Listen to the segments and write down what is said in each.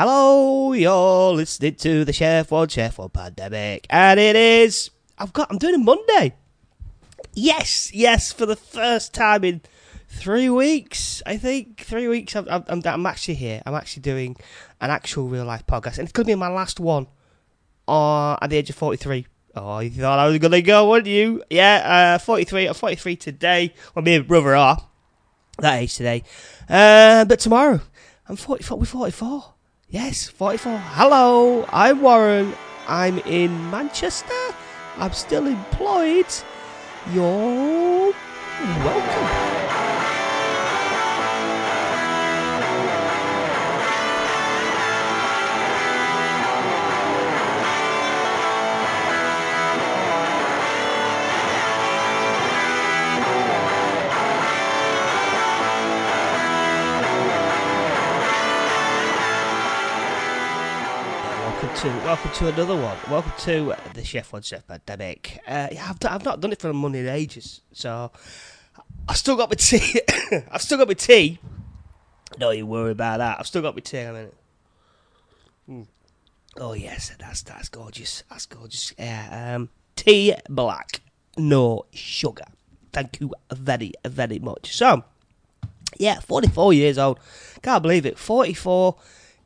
Hello, you're listening to the Chef One Chef One Pandemic, and it is. I've got. I'm doing a Monday. Yes, yes, for the first time in three weeks. I think three weeks. I'm, I'm, I'm actually here. I'm actually doing an actual real life podcast, and it's going to be my last one. Uh, at the age of 43. Oh, you thought I was going to go, wouldn't you? Yeah, uh, 43. I'm 43 today. Well, me and brother are that age today. Uh, but tomorrow, I'm 44. We're 44. Yes, 44. Hello, I'm Warren. I'm in Manchester. I'm still employed. You're welcome. To welcome to another one. Welcome to the Chef One Chef Pandemic. Uh, yeah, I've, not done it for money in ages, so I've still got my tea. I've still got my tea. Don't you worry about that. I've still got my tea. A minute. Mm. Oh yes, that's that's gorgeous. That's gorgeous. Yeah. Um, tea black, no sugar. Thank you very very much. So, yeah, 44 years old. Can't believe it. 44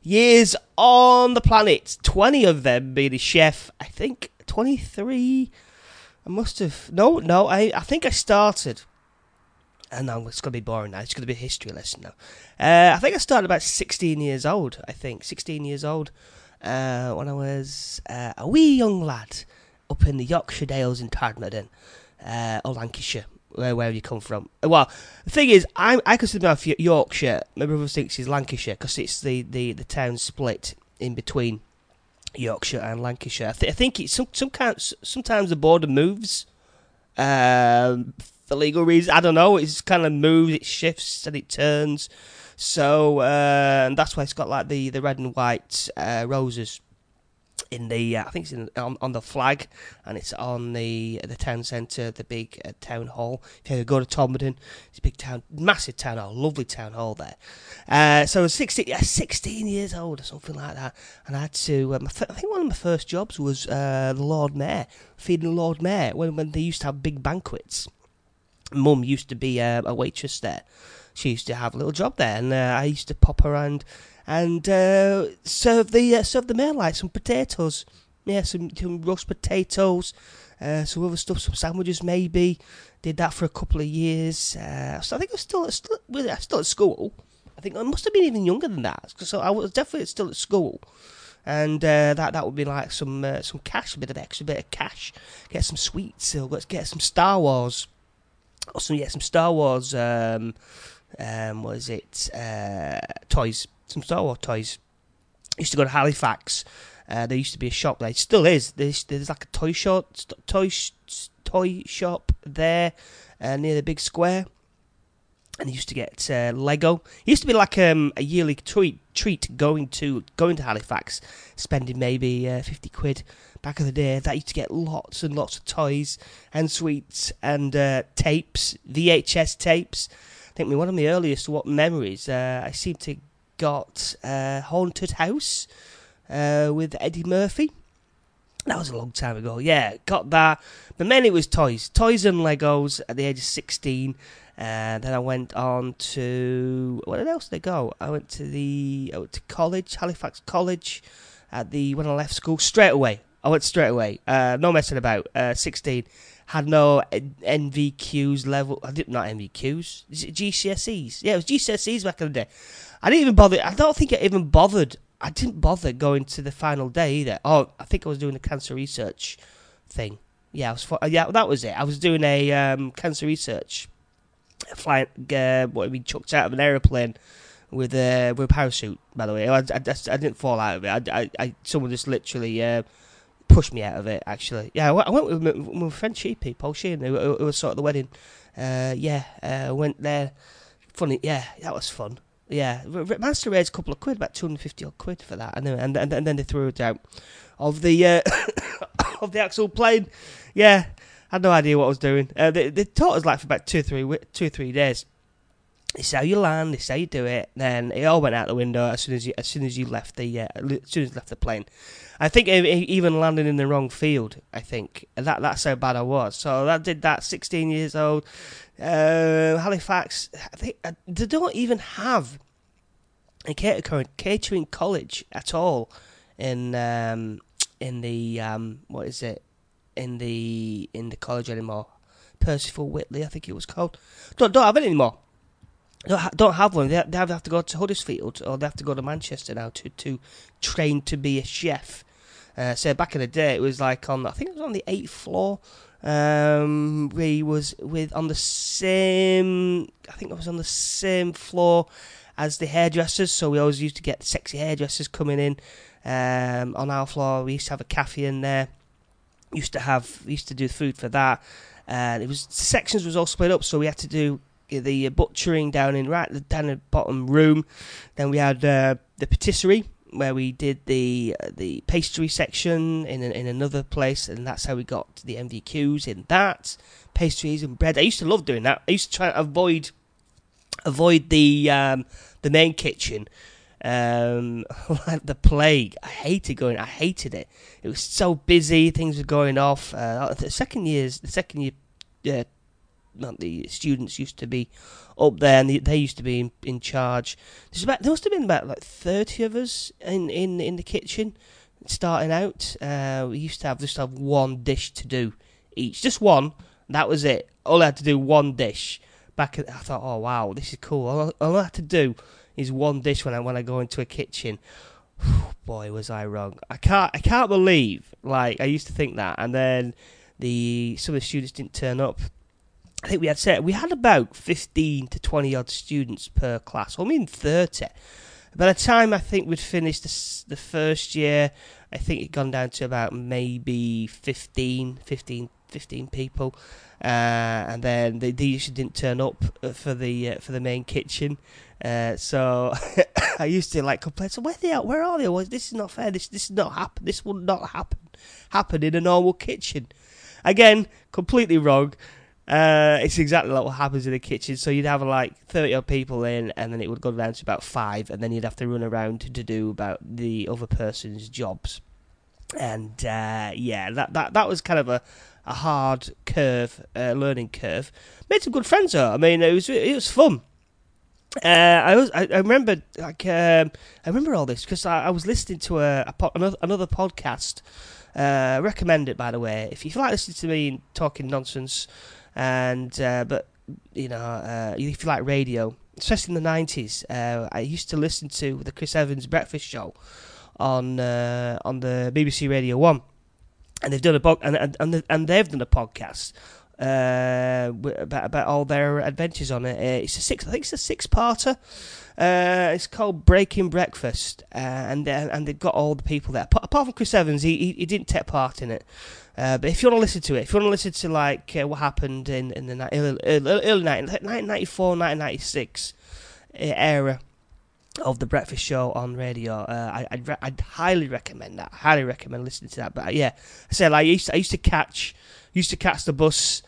years on the planet. 20 of them being a chef. I think 23. I must have. No, no, I, I think I started. And now it's going to be boring now. It's going to be a history lesson now. Uh, I think I started about 16 years old. I think 16 years old uh, when I was uh, a wee young lad up in the Yorkshire Dales in Todmorden, uh, or Lancashire, where, where you come from. Well, the thing is, I I consider myself Yorkshire. My brother thinks he's Lancashire because it's the, the, the town split in between Yorkshire and Lancashire. I, th- I think it's some some kind, sometimes the border moves um, for legal reasons. I don't know. It's kind of moves, it shifts and it turns. So uh, and that's why it's got like the, the red and white uh, roses in the uh, I think it's in, on, on the flag and it's on the the town centre, the big uh, town hall. If you go to Todmorden, it's a big town, massive town hall, lovely town hall there. Uh, so I was 16, yeah, 16 years old or something like that, and I had to. Um, I th- I think one of my first jobs was uh, the Lord Mayor, feeding the Lord Mayor when when they used to have big banquets. Mum used to be uh, a waitress there. She used to have a little job there, and uh, I used to pop around and uh, serve the uh, serve the mail like some potatoes. Yeah, some, some roast potatoes, uh, some other stuff, some sandwiches maybe. Did that for a couple of years. Uh, so I think I was still still, I was still at school. I think I must have been even younger than that. So I was definitely still at school. And uh, that that would be like some uh, some cash, a bit of extra bit of cash. Get some sweets. Or let's get some Star Wars. Or some yeah, some Star Wars. Um, um, what is it? Uh, toys some Star Wars toys. Used to go to Halifax. Uh, there used to be a shop there. It still is. There's, there's like a toy shop, toy toy shop there uh, near the big square. And he used to get uh, Lego. It used to be like um, a yearly treat treat going to going to Halifax, spending maybe uh, fifty quid. Back in the day, that used to get lots and lots of toys and sweets and uh, tapes, VHS tapes. I think one of my earliest what memories. Uh, I seem to got uh, Haunted House uh, with Eddie Murphy. That was a long time ago. Yeah, got that. But mainly it was toys. Toys and Legos at the age of 16. Uh, then I went on to. Where else did I go? I went to the. I went to college, Halifax College, at the. When I left school, straight away. I went straight away. Uh, no messing about. Uh, 16. Had no NVQs level. I didn't. NVQs. GCSEs? Yeah, it was GCSEs back in the day. I didn't even bother. I don't think I even bothered. I didn't bother going to the final day either. Oh, I think I was doing a cancer research thing. Yeah, I was. Yeah, that was it. I was doing a um, cancer research, flying. Uh, what we chucked out of an aeroplane with a with a parachute. By the way, I, I, I, didn't fall out of it. I, I, someone just literally uh, pushed me out of it. Actually, yeah, I went, with, my, my friend Sheepy, Paul Sheehan, who, who was sort of the wedding. Uh, yeah, uh, went there. Funny, yeah, that was fun. Yeah, Master raised a couple of quid, about two hundred fifty odd quid for that, and then and, and, and then they threw it out of the uh, of the actual plane. Yeah, I had no idea what I was doing. Uh, they, they taught us like for about two three two three days. This is how you land. This is how you do it. Then it all went out the window as soon as you as soon as you left the uh, as soon as left the plane. I think even landing in the wrong field. I think that that's how bad I was. So that did that. Sixteen years old, uh, Halifax. Think uh, they don't even have a catering catering college at all in um, in the um, what is it in the in the college anymore. Percival Whitley, I think it was called. Don't don't have it anymore. Don't, have one. They, have to go to Huddersfield or they have to go to Manchester now to, to train to be a chef. Uh, so back in the day, it was like on I think it was on the eighth floor. Um, we was with on the same. I think it was on the same floor as the hairdressers. So we always used to get sexy hairdressers coming in um, on our floor. We used to have a cafe in there. Used to have used to do food for that. And it was sections was all split up, so we had to do the butchering down in right down the bottom room. Then we had uh, the patisserie where we did the uh, the pastry section in in another place, and that's how we got the NVQs in that pastries and bread. I used to love doing that. I used to try to avoid avoid the um, the main kitchen um, like the plague. I hated going. I hated it. It was so busy. Things were going off. Uh, the second years, the second year, uh, not the students used to be up there, and they used to be in, in charge. There's about there must have been about like thirty of us in in in the kitchen starting out. Uh, we used to have just have one dish to do each, just one. That was it. All I had to do one dish. Back, at, I thought, oh wow, this is cool. All, all I had to do is one dish when I when I go into a kitchen. Boy, was I wrong. I can't I can't believe like I used to think that, and then the some of the students didn't turn up. I think we had set we had about fifteen to twenty odd students per class. I mean thirty. By the time I think we'd finished the, the first year, I think it'd gone down to about maybe 15, 15, 15 people, uh, and then they, they usually didn't turn up for the uh, for the main kitchen. Uh, so I used to like complain. So where they at? Where are they? Well, this is not fair. This this is not happen. This would not happen happen in a normal kitchen. Again, completely wrong. Uh, it's exactly like what happens in the kitchen. So you'd have like thirty odd people in, and then it would go down to about five, and then you'd have to run around to do about the other person's jobs. And uh, yeah, that that that was kind of a a hard curve, uh, learning curve. Made some good friends though. I mean, it was it was fun. Uh, I was I, I remember like um, I remember all this because I, I, was listening to a, a another, another podcast. Uh, recommend it by the way if you like listening to me talking nonsense, and uh, but you know uh, if you like radio, especially in the nineties, uh, I used to listen to the Chris Evans Breakfast Show on uh, on the BBC Radio One, and they've done a bo- and and and they've done a podcast uh, about about all their adventures on it. Uh, it's a six, I think it's a six-parter. Uh, it's called Breaking Breakfast, uh, and uh, and they've got all the people there. Apart from Chris Evans, he he, he didn't take part in it. But if you want to listen to it, if you want to listen to like what happened in in the early, early, early 1994, 1996 era of the breakfast show on radio. Uh, I, I'd, re- I'd highly recommend that. highly recommend listening to that. But uh, yeah, I said like, I used to, I used to catch used to catch the bus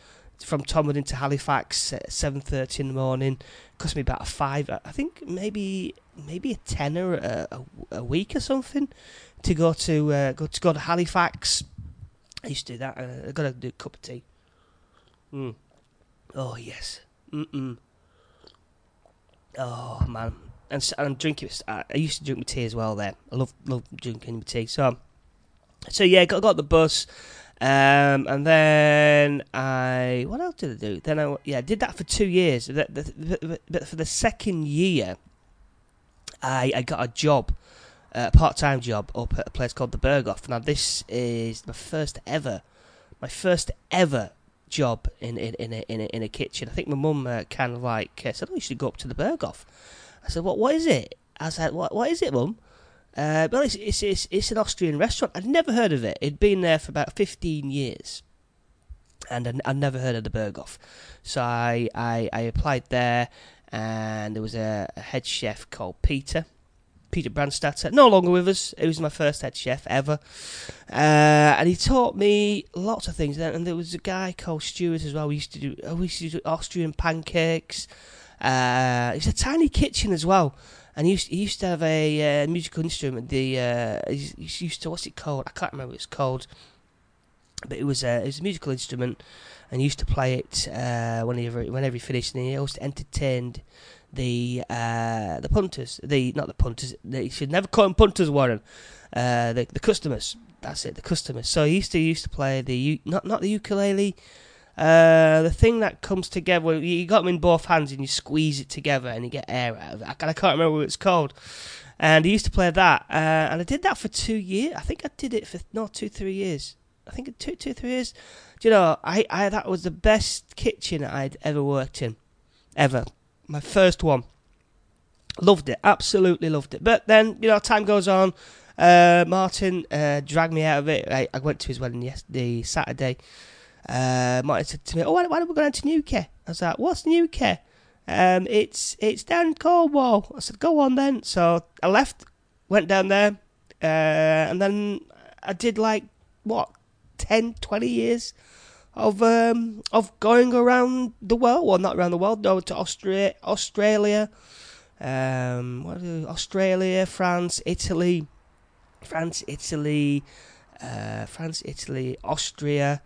from Todmorden to Halifax at seven thirty in the morning. Cost me about a five. I think maybe maybe a tenner a, a, a week or something to go to uh, go to go to Halifax. I used to do that. Uh, I got to do a cup of tea. Mm. Oh yes. Mm-mm. Oh man, and, and I'm drinking. I used to drink my tea as well. There, I love love drinking my tea. So, so yeah, got got the bus. Um, and then I what else did I do? Then I yeah did that for two years. But for the second year, I I got a job, a part time job up at a place called the Berghoff. Now this is my first ever, my first ever job in in in a, in a, in a kitchen. I think my mum uh, kind of like uh, said, "Oh, you should go up to the Berghoff." I said, "What what is it?" I said, "What what is it, mum?" Uh, but it's, it's, it's, it's, an Austrian restaurant. I'd never heard of it. It'd been there for about 15 years. And I'd, I'd never heard of the Berghoff. So I, I, I, applied there, and there was a, a head chef called Peter. Peter Brandstatter, no longer with us. He was my first head chef ever. Uh, and he taught me lots of things. And there was a guy called Stuart as well. We used to do, we used to do Austrian pancakes. Uh, it's a tiny kitchen as well. And he used, he used to have a uh, musical instrument. The uh, he used to what's it called? I can't remember what it's called. But it was a it was a musical instrument, and he used to play it uh, whenever whenever he finished. And he also entertained the uh, the punters, the not the punters. The, you should never call them punters, Warren. Uh, the the customers. That's it, the customers. So he used to used to play the not not the ukulele. Uh, the thing that comes together, you got them in both hands and you squeeze it together and you get air out of it. I, I can't remember what it's called. And he used to play that, uh, and I did that for two years. I think I did it for no two, three years. I think two, two, three years. Do you know? I, I that was the best kitchen I'd ever worked in, ever. My first one. Loved it, absolutely loved it. But then, you know, time goes on. Uh, Martin uh, dragged me out of it. I, I went to his wedding yesterday, Saturday. Uh, Martin said to me, "Oh, why, why don't we go down to Newquay?" I was like, "What's Newquay?" Um, it's it's down Cornwall. I said, "Go on then." So I left, went down there, uh, and then I did like what 10, 20 years of um, of going around the world. Well, not around the world. No, to Australia, um, what Australia, France, Italy, France, Italy, uh, France, Italy, Austria.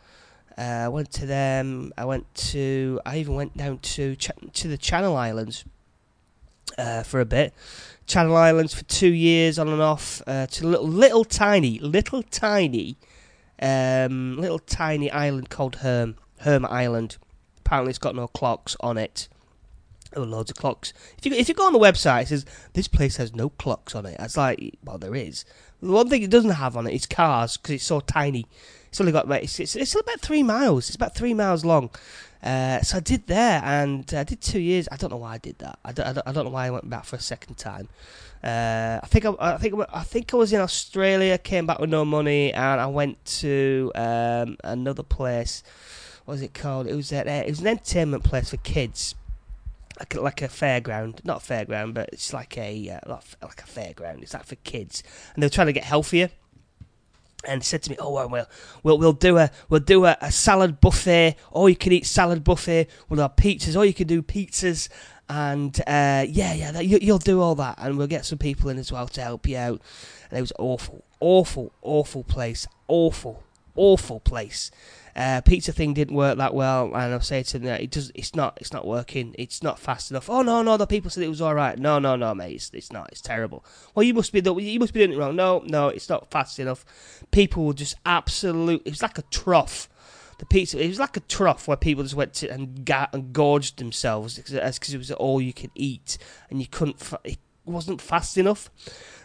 Uh, I went to them. I went to. I even went down to Ch- to the Channel Islands uh, for a bit. Channel Islands for two years on and off. Uh, to little little tiny little tiny um, little tiny island called Herm Herm Island. Apparently, it's got no clocks on it. Oh, loads of clocks. If you if you go on the website, it says this place has no clocks on it. It's like, well, there is. The one thing it doesn't have on it is cars because it's so tiny. It's only got it's, it's, it's about three miles. It's about three miles long. Uh, so I did there, and I did two years. I don't know why I did that. I don't, I don't, I don't know why I went back for a second time. Uh, I think I, I, think I think I was in Australia, came back with no money, and I went to um, another place. What was it called? It was a, it was an entertainment place for kids like a, like a fairground, not a fairground, but it's like a uh, like a fairground. It's like for kids, and they're trying to get healthier. And said to me, "Oh well, we'll we'll, do a we'll do a, a salad buffet, or you can eat salad buffet. We'll have pizzas, or you can do pizzas, and uh, yeah, yeah, that, you, you'll do all that, and we'll get some people in as well to help you out." And it was awful, awful, awful place, awful, awful place. Uh, pizza thing didn't work that well, and I'll say to them, it does. It's not. It's not working. It's not fast enough. Oh no, no. The people said it was all right. No, no, no, mate. It's, it's not. It's terrible. Well, you must be. You must be doing it wrong. No, no. It's not fast enough. People were just absolute. It was like a trough. The pizza. It was like a trough where people just went to and, ga- and gorged themselves because it was all you could eat, and you couldn't. It wasn't fast enough.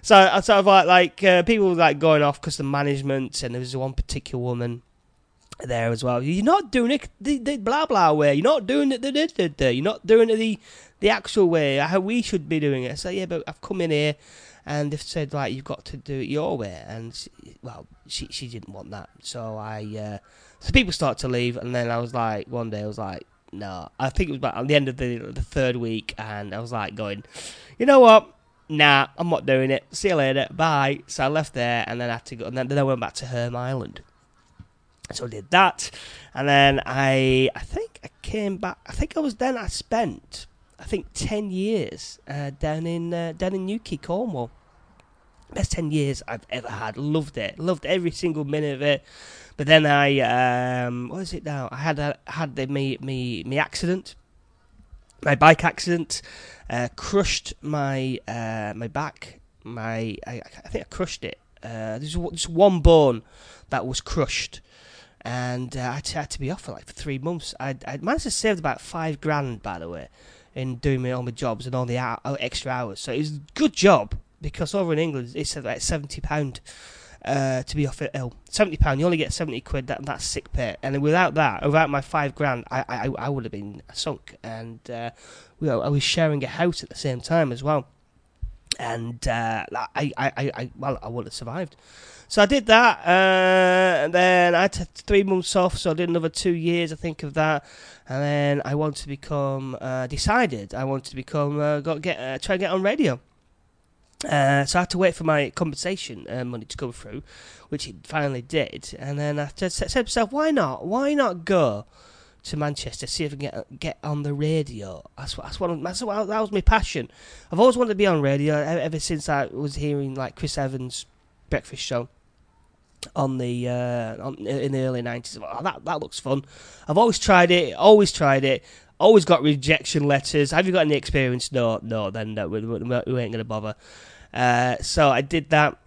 So I sort of like like uh, people were like going off because the management, and there was one particular woman there as well. You're not doing it the, the blah blah way. You're not doing it the, the, the, You're not doing it the the actual way how we should be doing it. So yeah, but I've come in here and they've said like you've got to do it your way, and she, well, she she didn't want that. So I uh, so people start to leave, and then I was like one day I was like no, I think it was about at the end of the the third week, and I was like going, you know what. Nah, I'm not doing it. See you later. Bye. So I left there, and then I had to go, and then, then I went back to Herm Island. So I did that, and then I I think I came back. I think I was then. I spent I think ten years uh, down in uh, down in Newquay, Cornwall. Best ten years I've ever had. Loved it. Loved every single minute of it. But then I um, what is it now? I had a, had the, me me me accident, my bike accident, uh, crushed my uh, my back. My I, I think I crushed it. Uh, there's just one bone that was crushed and uh, I had to be off for like for three months. I managed to save about five grand, by the way, in doing my, all my jobs and all the hour, extra hours. So it was a good job because over in England it's like seventy pound. Uh, to be off ill, seventy pound. You only get seventy quid. That that's sick pay. And without that, without my five grand, I I, I would have been sunk. And uh, well, I was sharing a house at the same time as well. And uh, I, I, I, well, I would have survived. So I did that, uh, and then I had three months off, so I did another two years, I think, of that. And then I wanted to become, uh, decided I wanted to become, uh, got get, uh, try and get on radio. Uh, so I had to wait for my compensation money to come through, which it finally did. And then I said to myself, why not? Why not go to Manchester, see if I can get get on the radio. That's what that's what, that's what that was my passion. I've always wanted to be on radio ever since I was hearing like Chris Evans' breakfast show on the uh, on, in the early nineties. Oh, that that looks fun. I've always tried it. Always tried it. Always got rejection letters. Have you got any experience? No, no. Then no, we, we, we ain't gonna bother. Uh, so I did that.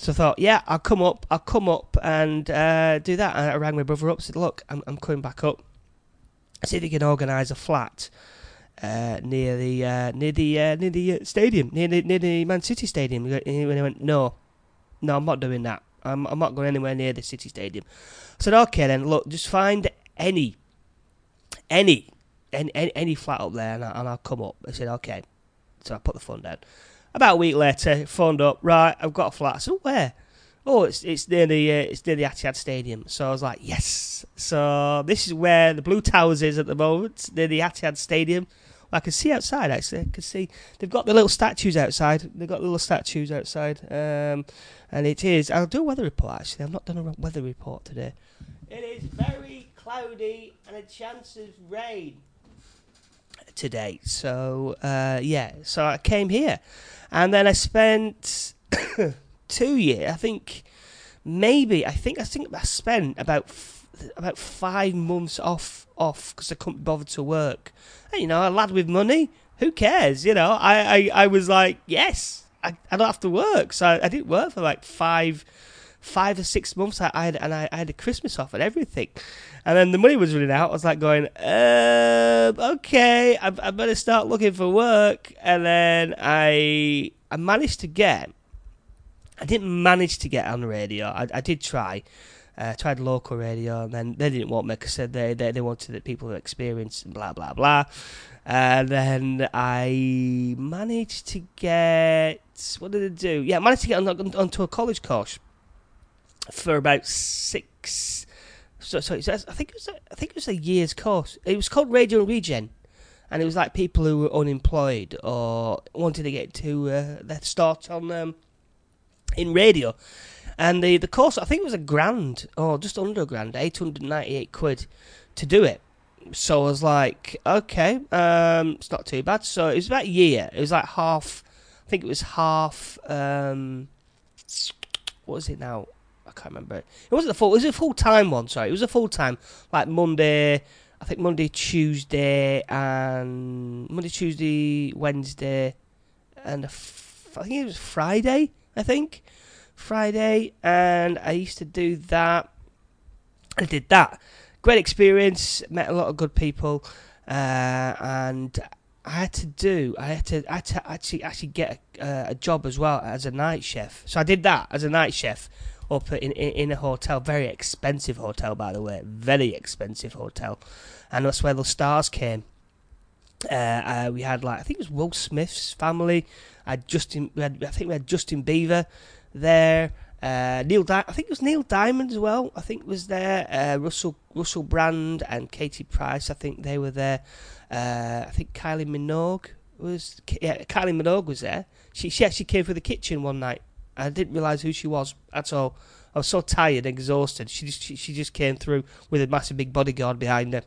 So I thought, yeah, I'll come up. I'll come up and uh, do that. And I rang my brother up. Said, look, I'm, I'm coming back up. I see if he can organise a flat uh, near the uh, near the uh, near the uh, stadium, near the near the Man City stadium. And he went, no, no, I'm not doing that. I'm, I'm not going anywhere near the City Stadium. I said, okay then, look, just find any, any, any, any flat up there and, I, and I'll come up. I said, okay. So I put the phone down. About a week later, phoned up, right, I've got a flat. I said, where? Oh, it's it's near the uh, it's near the Etihad Stadium. So I was like, yes. So this is where the Blue Towers is at the moment, near the Etihad Stadium. I can see outside actually. I can see they've got the little statues outside. They've got little statues outside, um, and it is. I'll do a weather report actually. I've not done a weather report today. It is very cloudy and a chance of rain today. So uh, yeah, so I came here, and then I spent two years. I think maybe I think I think I spent about about five months off off because I couldn't bother to work. And, you know, a lad with money, who cares? You know, I, I, I was like, yes, I, I don't have to work. So I, I didn't work for like five five or six months. I, I had and I, I had a Christmas off and everything, and then the money was running out. I was like going, uh, okay, I, I better start looking for work. And then I I managed to get. I didn't manage to get on radio. I, I did try, uh, tried local radio, and then they didn't want me because they, they they wanted people who experienced and blah blah blah. And then I managed to get what did I do? Yeah, I managed to get on, on, onto a college course for about six. So, sorry, I think it was a, I think it was a year's course. It was called Radio Regen, and it was like people who were unemployed or wanted to get to uh, their start on um, in radio. And the, the course, I think it was a grand, or just under a grand, 898 quid to do it. So I was like, okay, um, it's not too bad. So it was about a year. It was like half, I think it was half, um, what was it now? I can't remember. It wasn't a full, it was a full time one, sorry. It was a full time, like Monday, I think Monday, Tuesday, and Monday, Tuesday, Wednesday, and I think it was Friday, I think. Friday, and I used to do that. I did that. Great experience. Met a lot of good people, uh, and I had to do. I had to. I had to actually actually get a, a, job as well as a night chef. So I did that as a night chef up in, in in a hotel, very expensive hotel by the way, very expensive hotel, and that's where the stars came. Uh, uh, we had like I think it was Will Smith's family. I Justin. We had, I think we had Justin Bieber there. Uh, Neil, Di- I think it was Neil Diamond as well. I think was there. Uh, Russell Russell Brand and Katie Price. I think they were there. Uh, I think Kylie Minogue was. Yeah, Kylie Minogue was there. She she actually came through the kitchen one night. I didn't realise who she was at all. I was so tired, exhausted. She just she, she just came through with a massive big bodyguard behind her.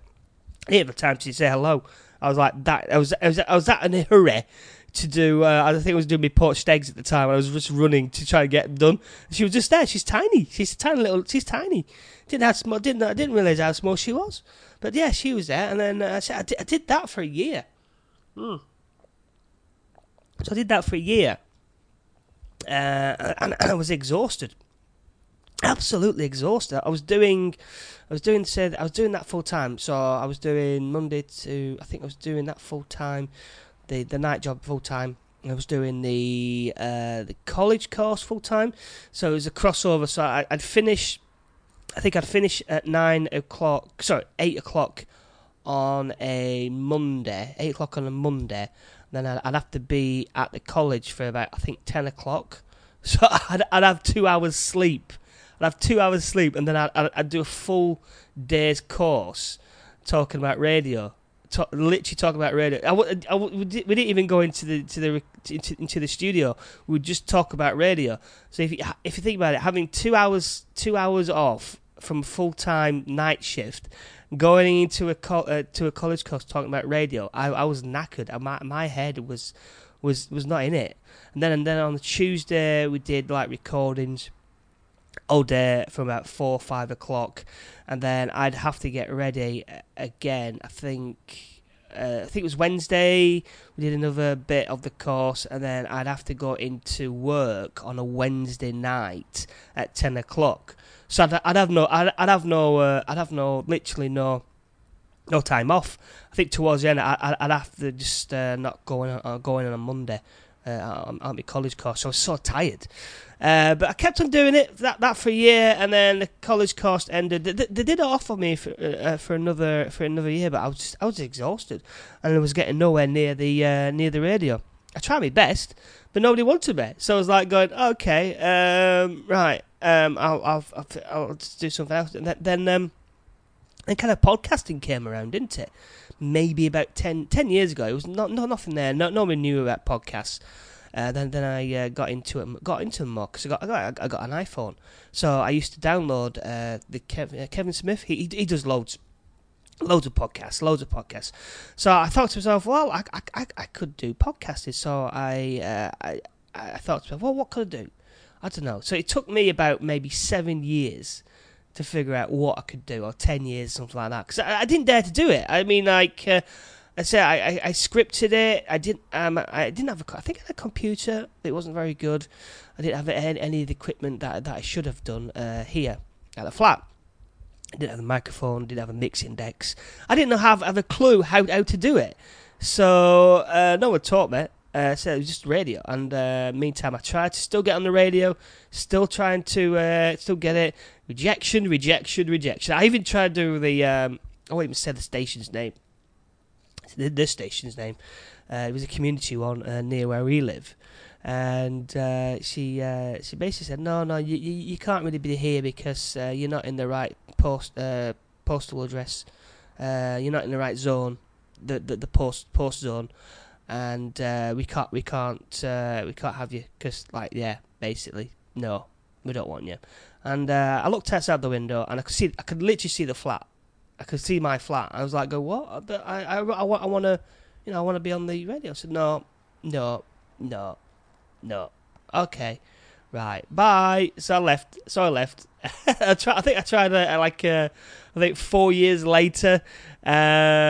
Didn't time she say hello. I was like that. I was I was I was that in a hurry to do. Uh, I think I was doing my poached eggs at the time. I was just running to try and get them done. She was just there. She's tiny. She's a tiny little. She's tiny. Didn't have small. Didn't I didn't realize how small she was. But yeah, she was there, and then uh, I, did, I did that for a year. Mm. So I did that for a year, uh, and I was exhausted. Absolutely exhausted. I was doing, I was doing said I was doing that full time. So I was doing Monday to I think I was doing that full time the the night job full time. I was doing the uh, the college course full time, so it was a crossover. So I, would finish, I think I'd finish at nine o'clock. Sorry, eight o'clock on a Monday. Eight o'clock on a Monday. Then I'd, I'd, have to be at the college for about I think ten o'clock. So I'd, I'd have two hours sleep. I'd have two hours sleep, and then I'd, I'd, I'd do a full day's course talking about radio talk, literally talk about radio. I, I, we didn't even go into the to the into, into the studio. We would just talk about radio. So if you, if you think about it, having two hours two hours off from full time night shift, going into a co- uh, to a college course talking about radio. I, I was knackered. My my head was was was not in it. And then and then on the Tuesday we did like recordings all day from about four five o'clock, and then I'd have to get ready again. I think. Uh, I think it was Wednesday. We did another bit of the course, and then I'd have to go into work on a Wednesday night at ten o'clock. So I'd, I'd have no, I'd, I'd have no, uh, I'd have no, literally no, no time off. I think towards the end, I, would have to just uh, not go in, uh, go in on a Monday uh, on, on my college course. So I was so tired. Uh, but I kept on doing it that that for a year, and then the college course ended. They, they did offer me for uh, for another for another year, but I was just, I was exhausted, and I was getting nowhere near the uh, near the radio. I tried my best, but nobody wanted me. So I was like going, okay, um, right, um, I'll, I'll I'll I'll just do something else. And then um, then kind of podcasting came around, didn't it? Maybe about 10, 10 years ago. It was not, not nothing there. No, nobody knew about podcasts. Uh, then then I uh, got into it, got into them more because I got, I got I got an iPhone. So I used to download uh, the Kev, uh, Kevin Smith. He, he does loads, loads of podcasts, loads of podcasts. So I thought to myself, well, I I, I could do podcasting. So I, uh, I I thought to myself, well, what could I do? I don't know. So it took me about maybe seven years to figure out what I could do, or ten years, something like that. Because I, I, didn't dare to do it. I mean, like uh, I said, I, I, I, scripted it. I didn't. Um, I didn't have a. I think I had a computer. It wasn't very good. I didn't have any, any of the equipment that that I should have done uh, here at the flat. I didn't have a microphone. Didn't have a mixing decks. I didn't have have a clue how how to do it. So uh, no one taught me. Uh, so it was just radio. And uh, meantime, I tried to still get on the radio, still trying to uh, still get it. Rejection, rejection, rejection. I even tried to do the. Um, I won't even say the station's name. The station's name. Uh, it was a community one uh, near where we live, and uh, she uh, she basically said, "No, no, you, you, you can't really be here because uh, you're not in the right post uh, postal address. You're not in the right zone, the the, the post post zone." and we can't we can't we can't have you because like yeah basically no we don't want you and I looked outside the window and I could see I could literally see the flat I could see my flat. I was like go what? I I, I, I want to you know I want to be on the radio. I said no no no no. Okay. Right. Bye. So I left so I left. I, try, I think I tried uh, like uh, I think four years later uh,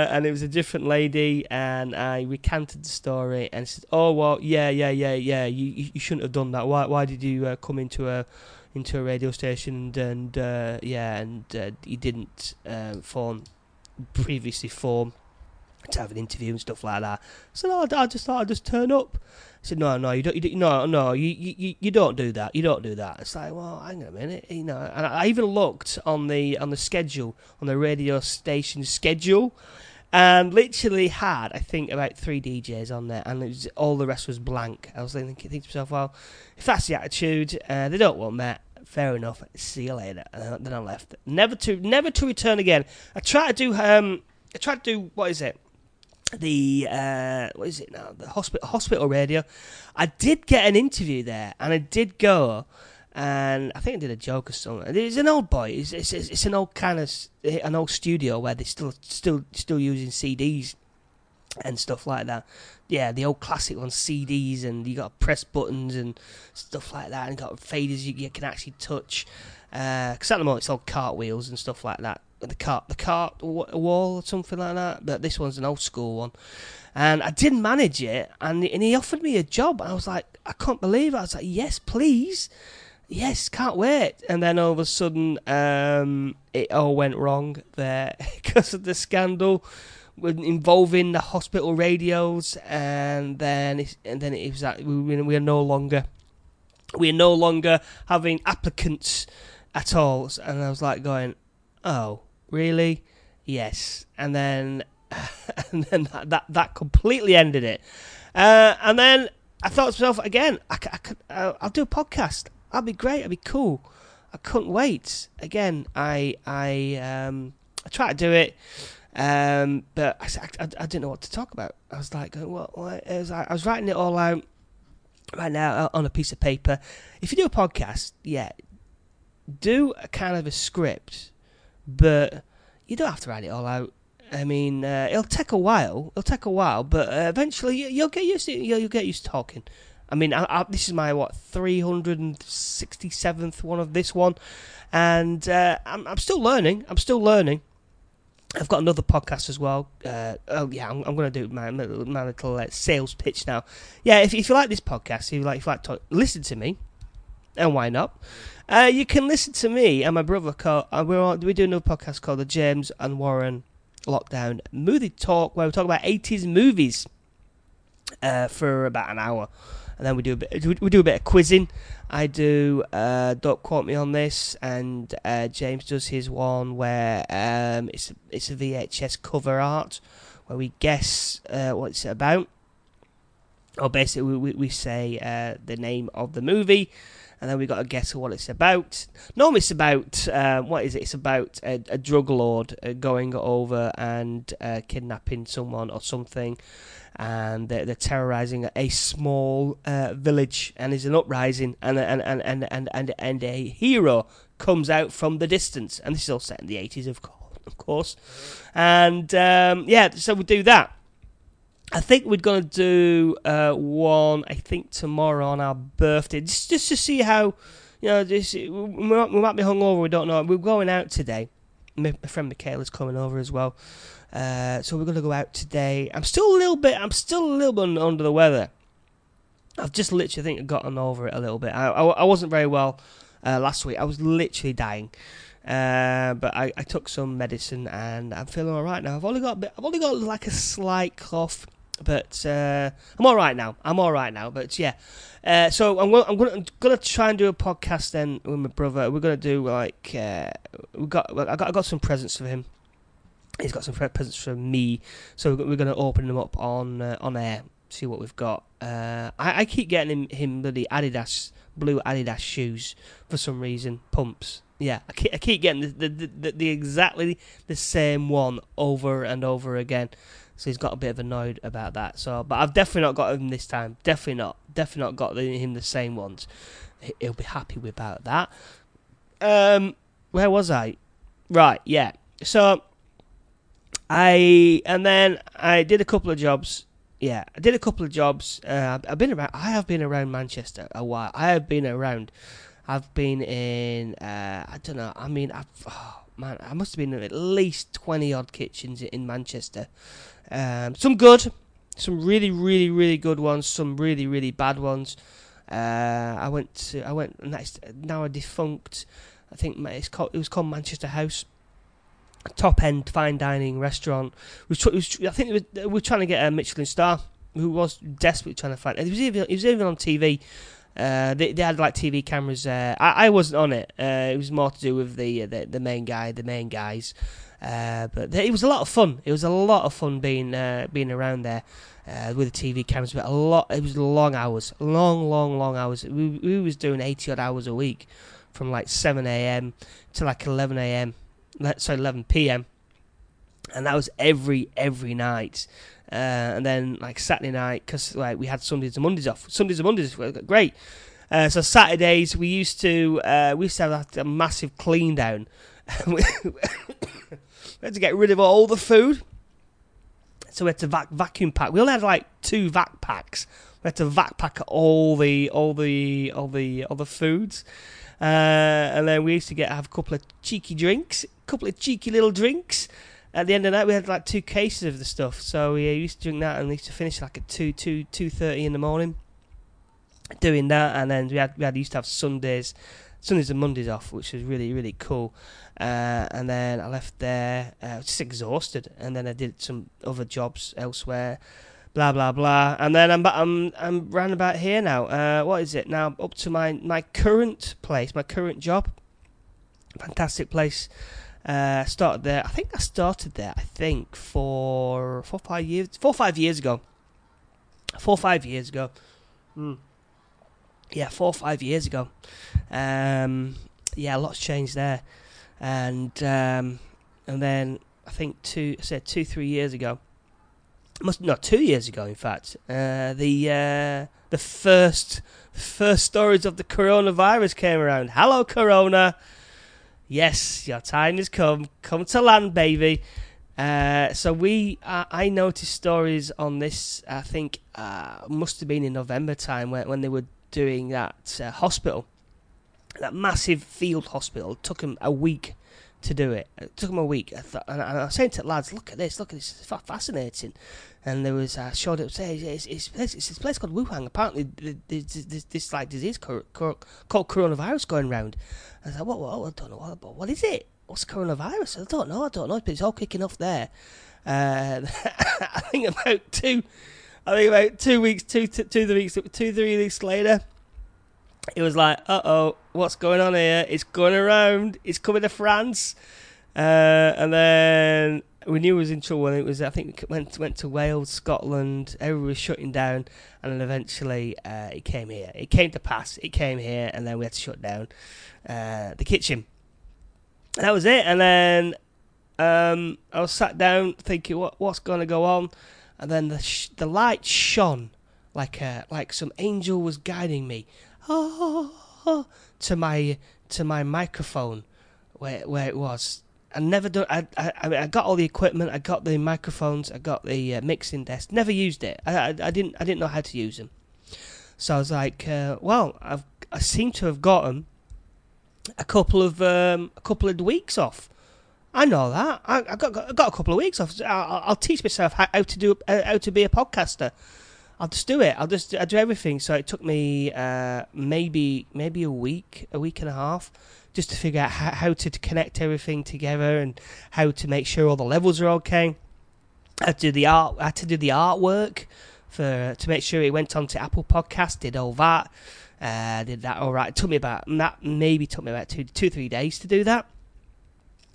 and it was a different lady, and I recanted the story and said, "Oh well, yeah, yeah, yeah, yeah. You you shouldn't have done that. Why why did you uh, come into a into a radio station and, and uh, yeah, and uh, you didn't uh, form previously form to have an interview and stuff like that. So no, I just thought I'd just turn up. I said, no, no, you don't, you don't no, no, you, you, you don't do that. You don't do that. It's like, well, hang on a minute, you know. And I even looked on the on the schedule on the radio station schedule, and literally had I think about three DJs on there, and was, all the rest was blank. I was thinking, thinking to myself, well, if that's the attitude, uh, they don't want that. Fair enough. See you later. And then I left. Never to never to return again. I tried to do um, I tried to do what is it? the uh, what is it now? The hospital hospital radio. I did get an interview there, and I did go, and I think I did a joke or something. It's an old boy. It's, it's, it's an old kind of an old studio where they're still still still using CDs and stuff like that. Yeah, the old classic ones, CDs, and you got to press buttons and stuff like that, and got faders you, you can actually touch. Because uh, at the moment it's all cartwheels and stuff like that the cart the cart wall or something like that. But this one's an old school one, and I didn't manage it. And and he offered me a job, and I was like, I can't believe it. I was like, yes, please, yes, can't wait. And then all of a sudden, um, it all went wrong there because of the scandal involving the hospital radios, and then it, and then it was like we we are no longer we are no longer having applicants at all. And I was like going, oh really? Yes. And then, and then that, that, that completely ended it. Uh, and then I thought to myself again, I, I uh, I'll do a podcast. That'd be great. That'd be cool. I couldn't wait. Again, I I um I tried to do it, um, but I, I, I didn't know what to talk about. I was like, what? what? I, was like, I was writing it all out right now on a piece of paper. If you do a podcast, yeah, do a kind of a script, but you don't have to write it all out. I mean, uh, it'll take a while. It'll take a while, but uh, eventually you, you'll get used to. You'll, you'll get used to talking. I mean, I, I, this is my what 367th one of this one, and uh, I'm, I'm still learning. I'm still learning. I've got another podcast as well. Uh, oh yeah, I'm, I'm going to do my, my little uh, sales pitch now. Yeah, if, if you like this podcast, if you like, if you like to listen to me, and why not? Uh, you can listen to me and my brother. Called, uh, we're we do another podcast called the James and Warren Lockdown Movie Talk, where we talk about 80s movies uh, for about an hour and then we do a bit we do a bit of quizzing. I do uh, don't quote me on this, and uh, James does his one where um, it's it's a VHS cover art where we guess uh, what it's about, or basically we we say uh, the name of the movie. And then we got to guess what it's about. Normally, it's about uh, what is it? It's about a, a drug lord uh, going over and kidnapping someone or something, and they're, they're terrorizing a small uh, village, and there's an uprising, and and, and, and, and, and, and a hero comes out from the distance, and this is all set in the 80s, of course, of course. and um, yeah, so we do that. I think we're going to do uh, one. I think tomorrow on our birthday, just just to see how, you know, this we might, we might be hungover. We don't know. We're going out today. My, my friend Michaela's coming over as well. Uh, so we're going to go out today. I'm still a little bit. I'm still a little bit under the weather. I've just literally think gotten over it a little bit. I, I, I wasn't very well uh, last week. I was literally dying. Uh, but I, I took some medicine and I'm feeling all right now. I've only got a bit, I've only got like a slight cough, but uh, I'm all right now. I'm all right now. But yeah, uh, so I'm, I'm gonna I'm gonna try and do a podcast then with my brother. We're gonna do like uh, we got I got I got some presents for him he's got some presents from me, so we're to open them up on uh, on air. See what we've got. Uh, I, I, keep getting him him the Adidas blue Adidas shoes for some reason. Pumps. Yeah, I keep, I keep getting the the, the the, exactly the same one over and over again. So he's got a bit of annoyed about that. So, but I've definitely not got him this time. Definitely not. Definitely not got him the same ones. He'll be happy about that. Um, where was I? Right. Yeah. So I and then I did a couple of jobs. Yeah, I did a couple of jobs. Uh, I've been around. I have been around Manchester a while. I have been around. I've been in. Uh, I don't know. I mean, I've. Oh, man, I must have been in at least twenty odd kitchens in Manchester. Um, some good, some really, really, really good ones. Some really, really bad ones. Uh, I went to. I went. Now a defunct. I think it's called. It was called Manchester House top end fine dining restaurant. Was, was, I think was, we were trying to get a Michelin star. Who was desperately trying to find. It was even it was even on TV. Uh, they, they had like TV cameras. Uh, I, I wasn't on it. Uh, it was more to do with the the, the main guy, the main guys. Uh, but it was a lot of fun. It was a lot of fun being uh, being around there uh, with the TV cameras. But a lot. It was long hours, long, long, long hours. We we was doing eighty odd hours a week, from like seven a.m. to like eleven a.m sorry, 11 p.m. And that was every every night. Uh, and then like Saturday night, because like we had Sundays and Mondays off. Sundays and Mondays were great. Uh, so Saturdays we used to uh, we used to have a massive clean down. we had to get rid of all the food. So we had to vac- vacuum pack. We only had like two vac packs. We had to vac pack all the all the all the all the foods. Uh, and then we used to get have a couple of cheeky drinks, a couple of cheeky little drinks. At the end of the night, we had like two cases of the stuff. So we used to drink that, and we used to finish like at two, two, two thirty in the morning, doing that. And then we had we had used to have Sundays, Sundays and Mondays off, which was really really cool. Uh, and then I left there, uh, just exhausted. And then I did some other jobs elsewhere blah blah blah. And then I'm I'm I'm round about here now. Uh, what is it now? Up to my my current place, my current job. Fantastic place. Uh, started there. I think I started there. I think for four five years, four five years ago. Four five years ago. Mm. Yeah, four or five years ago. Um, yeah, a lot's changed there, and um, and then I think two, I said two three years ago must not two years ago, in fact. Uh, the uh, the first first stories of the coronavirus came around. Hello, Corona. Yes, your time has come. Come to land, baby. Uh, so we, uh, I noticed stories on this. I think uh, must have been in November time when when they were doing that uh, hospital, that massive field hospital. It took them a week to do it. It took them a week. I thought, and I was saying to the lads, "Look at this! Look at this! It's fascinating." And there was uh, showed up say it's, it's, it's, it's this place called Wuhan. Apparently, there's this, this like disease called coronavirus going around. I was like, "What? what? I don't know. What, what is it? What's coronavirus? I don't know. I don't know. But it's all kicking off there." Uh, I think about two. I think about two weeks, two, two, two, three two, three weeks later, it was like, uh oh, what's going on here? It's going around. It's coming to France. Uh, and then we knew it was in trouble. And it was, I think, went went to Wales, Scotland. Everyone was shutting down, and then eventually uh, it came here. It came to pass. It came here, and then we had to shut down uh, the kitchen. And that was it. And then um, I was sat down thinking, what what's going to go on? And then the sh- the light shone like a, like some angel was guiding me oh, to my to my microphone where where it was. I never done. I, I I got all the equipment. I got the microphones. I got the uh, mixing desk. Never used it. I, I, I didn't I didn't know how to use them. So I was like, uh, well, I've I seem to have gotten a couple of um, a couple of weeks off. I know that. I, I got I got a couple of weeks off. I'll, I'll teach myself how, how to do how to be a podcaster. I'll just do it. I'll just I do everything. So it took me uh, maybe maybe a week, a week and a half, just to figure out how, how to connect everything together and how to make sure all the levels are okay. I had to do the art. I had to do the artwork for to make sure it went onto Apple Podcast. Did all that. Uh, did that all right. It took me about that maybe took me about two two three days to do that.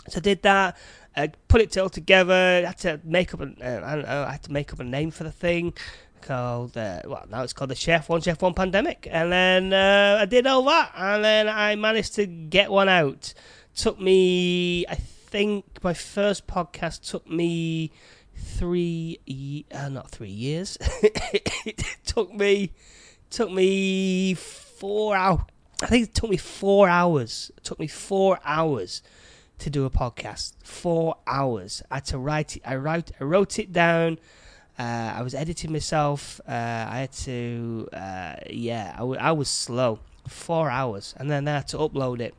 So I did that. I put it all together. I had to make up. A, uh, don't know. I had to make up a name for the thing called uh, well now it's called the Chef One Chef One Pandemic, and then uh, I did all that, and then I managed to get one out. Took me, I think, my first podcast took me three, uh, not three years. it took me, took me four hours. I think it took me four hours. It took me four hours to do a podcast. Four hours. I had to write it. I wrote. I wrote it down. Uh, I was editing myself. Uh, I had to, uh, yeah, I, w- I was slow. Four hours. And then I had to upload it.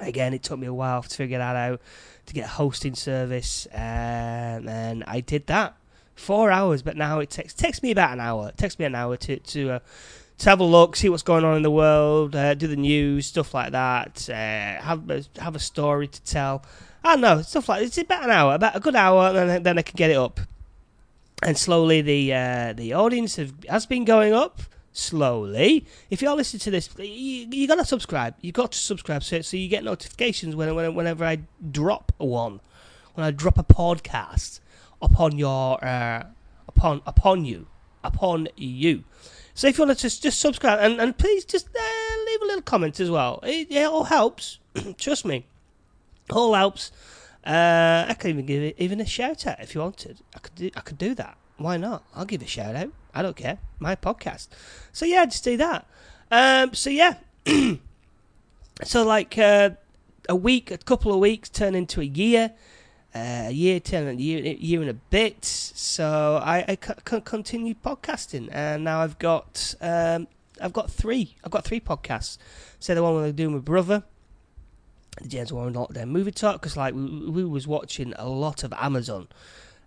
Again, it took me a while to figure that out, to get a hosting service. and then I did that. Four hours, but now it takes takes me about an hour. It takes me an hour to to, uh, to have a look, see what's going on in the world, uh, do the news, stuff like that. Uh, have a, have a story to tell. I don't know stuff like it's about an hour, about a good hour, and then, then I can get it up and slowly the uh, the audience have, has been going up slowly. If you're listening to this, you, you got to subscribe. You got to subscribe so, so you get notifications when, when, whenever I drop one, when I drop a podcast upon your uh, upon upon you upon you. So if you want to just just subscribe and, and please just uh, leave a little comment as well. It, it all helps. Trust me, all helps. Uh, I could even give it even a shout out if you wanted. I could do, I could do that. Why not? I'll give a shout out. I don't care. My podcast. So yeah, just do that. Um, so yeah. so like uh, a week, a couple of weeks turn into a year. Uh, a year, turn a year, year and a bit. So I, I c- continued podcasting, and now I've got um, I've got three. I've got three podcasts. So the one I'm doing with brother, the James Warren Lockdown movie talk because like we, we, was watching a lot of Amazon,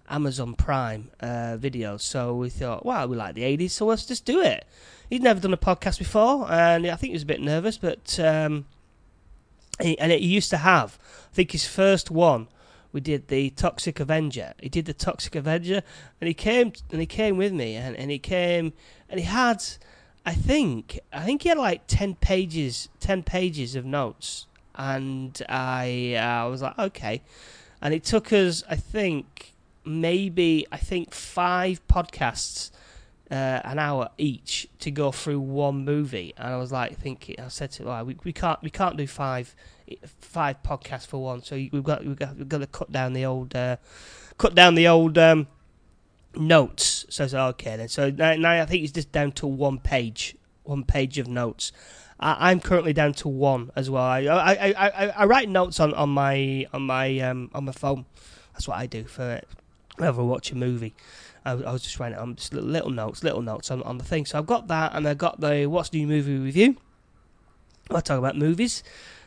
Amazon Prime uh, videos. So we thought, wow, we like the 80s, so let's just do it. He'd never done a podcast before, and I think he was a bit nervous, but um, he, and he used to have. I think his first one we did the Toxic Avenger. He did the Toxic Avenger, and he came and he came with me, and, and he came and he had, I think, I think he had like ten pages, ten pages of notes and I uh, was like, okay. And it took us, I think, maybe I think five podcasts, uh, an hour each, to go through one movie. And I was like, thinking, I said to him, we we can't we can't do five five podcasts for one. So we've got we've got, we've got to cut down the old uh, cut down the old. Um, notes. So I said, okay then. So now, now I think it's just down to one page, one page of notes. I, I'm currently down to one as well. I I, I, I, write notes on, on my on my um, on my phone. That's what I do for whenever I watch a movie. I, I was just writing just little, little notes, little notes on, on the thing. So I've got that, and I've got the what's the new movie review. I talk about movies.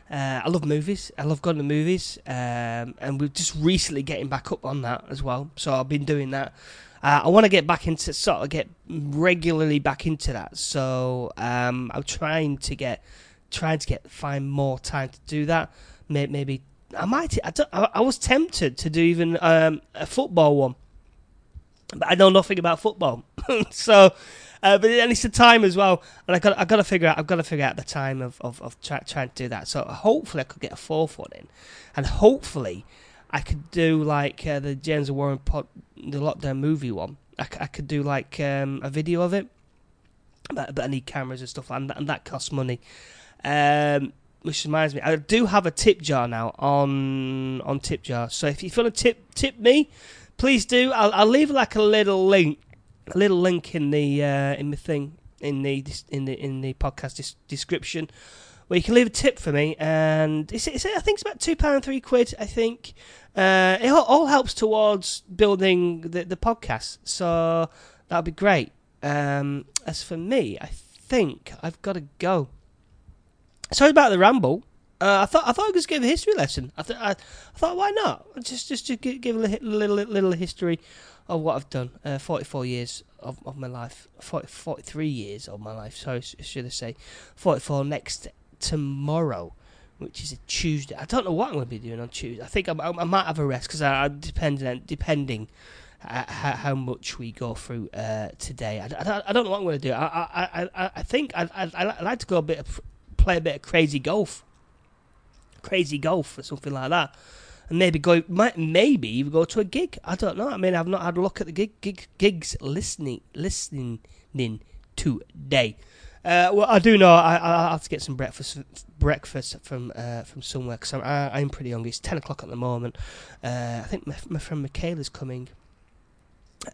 Uh, I love movies. I love going to movies, um, and we're just recently getting back up on that as well. So I've been doing that. Uh, I want to get back into sort of get regularly back into that. So um, I'm trying to get trying to get find more time to do that. Maybe, I might. I, I, I, was tempted to do even um, a football one, but I know nothing about football. so uh, but and it's the time as well, and I got I got to figure out I've got to figure out the time of of, of try, trying to do that. So hopefully I could get a fourth one in, and hopefully I could do like uh, the James Warren pod, the lockdown movie one. I, I could do like um, a video of it, but, but I need cameras and stuff, and, and that costs money. Um, which reminds me, I do have a tip jar now on on tip jar. So if you want to tip tip me, please do. I'll, I'll leave like a little link a little link in the uh, in the thing in the in the in the podcast description where you can leave a tip for me, and it's, it's I think it's about two pound three quid. I think uh, it all, helps towards building the the podcast, so that'd be great. Um, as for me, I think I've got to go. Sorry about the ramble. Uh, I thought I thought I could give a history lesson. I, th- I, I thought why not? Just just to give, a little, little little history of what I've done. Uh, 44 years of, of my life. 40, 43 years of my life, sorry, should I say. 44 next tomorrow, which is a Tuesday. I don't know what I'm going to be doing on Tuesday. I think I, I, I might have a rest because I, I depending depending how, how, much we go through uh, today. I, I, I, don't know what I'm going to do. I I, I, I think I'd, I'd like to go a bit of, play a bit of crazy golf, crazy golf or something like that and maybe go might maybe even go to a gig. I don't know. I mean, I've not had a look at the gig, gig gigs listening listening today. Uh, well, I do know I, I have to get some breakfast breakfast from uh, from somewhere because I'm, I'm pretty hungry. It's ten o'clock at the moment. Uh, I think my, my friend Michaela's coming.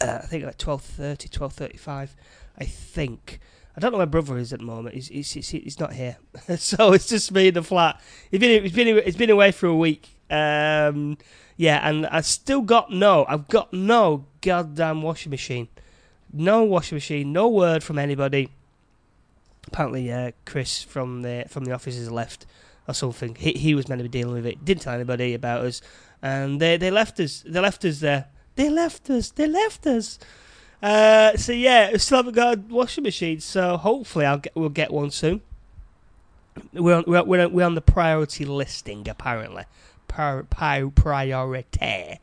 Uh, I think like 12.30, 12.35, I think. I don't know where brother is at the moment. He's he's, he's, he's not here, so it's just me in the flat. He's been he's been he's been away for a week, um, yeah, and I still got no. I've got no goddamn washing machine. No washing machine. No word from anybody. Apparently, uh, Chris from the from the office has left or something. He he was meant to be dealing with it. Didn't tell anybody about us, and they they left us. They left us there. They left us. They left us. Uh, so yeah, we still haven't got a washing machine. So hopefully, I'll get we'll get one soon. We're on, we're, we're on, we're on the priority listing apparently par, priority.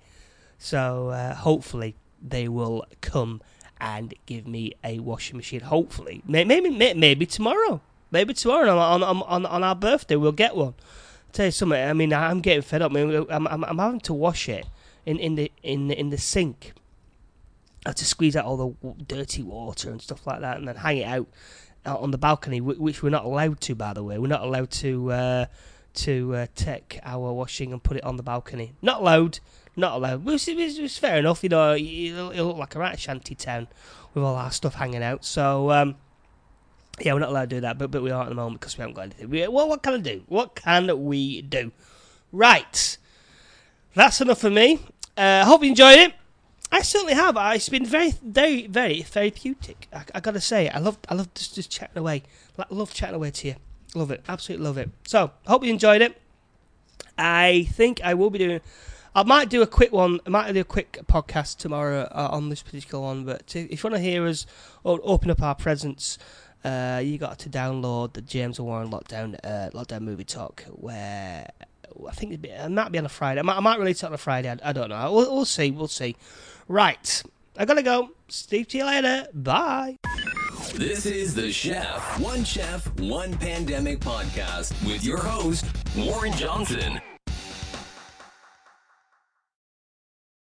So uh, hopefully they will come and give me a washing machine. Hopefully, maybe maybe tomorrow. Maybe tomorrow on on on, on our birthday we'll get one. I'll tell you something. I mean, I'm getting fed up. I mean, I'm, I'm, I'm having to wash it in, in the in the, in the sink. I have to squeeze out all the dirty water and stuff like that, and then hang it out, out on the balcony, which we're not allowed to. By the way, we're not allowed to. Uh, to uh, take our washing and put it on the balcony. Not allowed, not allowed. Was, it was fair enough, you know. It, it looked like a right shanty town with all our stuff hanging out. So um, yeah, we're not allowed to do that, but but we are at the moment because we haven't got anything. We, well, what can I do? What can we do? Right, that's enough for me. I uh, hope you enjoyed it. I certainly have. It's been very, very, very therapeutic. I, I gotta say, I love, I love just, just chatting away. I love chatting away to you. Love it. Absolutely love it. So, hope you enjoyed it. I think I will be doing. I might do a quick one. I might do a quick podcast tomorrow uh, on this particular one. But if you want to hear us open up our presents, uh, you got to download the James Warren Lockdown uh, Lockdown Movie Talk, where I think it might be on a Friday. I might, I might release it on a Friday. I, I don't know. We'll, we'll see. We'll see. Right. I gotta go. Steve to you later. Bye. This is the Chef, One Chef, One Pandemic podcast with your host, Warren Johnson.